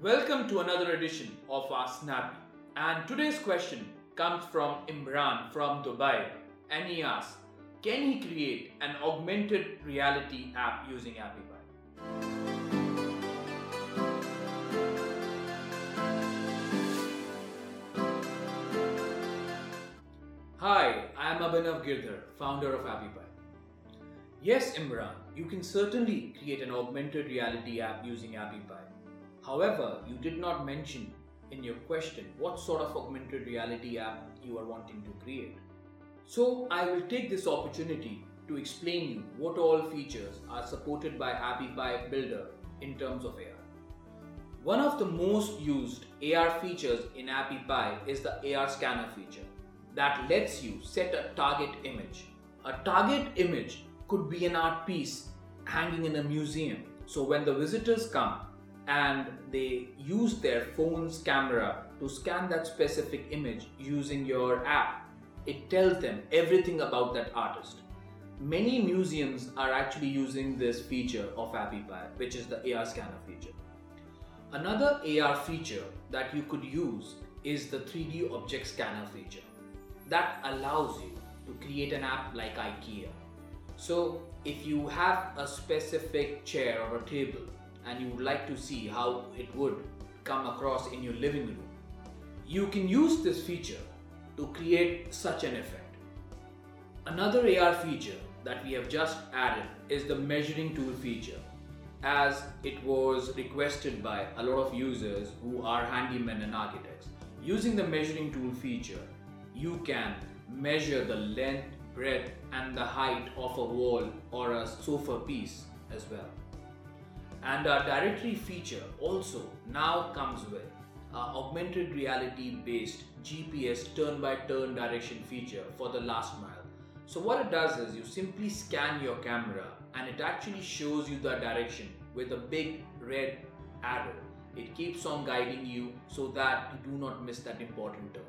Welcome to another edition of our Snappy. And today's question comes from Imran from Dubai and he asks, can he create an augmented reality app using AppyPie? Hi, I am Abhinav Girdhar, founder of AppyPie. Yes, Imran, you can certainly create an augmented reality app using AppyPie. However, you did not mention in your question what sort of augmented reality app you are wanting to create. So, I will take this opportunity to explain you what all features are supported by AppyPie Builder in terms of AR. One of the most used AR features in AppyPie is the AR scanner feature that lets you set a target image. A target image could be an art piece hanging in a museum. So when the visitors come and they use their phone's camera to scan that specific image using your app, it tells them everything about that artist. Many museums are actually using this feature of AppyPie, which is the AR scanner feature. Another AR feature that you could use is the 3D object scanner feature that allows you to create an app like IKEA. So, if you have a specific chair or a table and you would like to see how it would come across in your living room, you can use this feature to create such an effect. Another AR feature that we have just added is the measuring tool feature as it was requested by a lot of users who are handymen and architects. Using the measuring tool feature, you can measure the length, breadth, and the height of a wall or a sofa piece as well. And our directory feature also now comes with augmented reality based GPS turn by turn direction feature for the last mile. So, what it does is you simply scan your camera and it actually shows you the direction with a big red arrow. It keeps on guiding you so that you do not miss that important turn.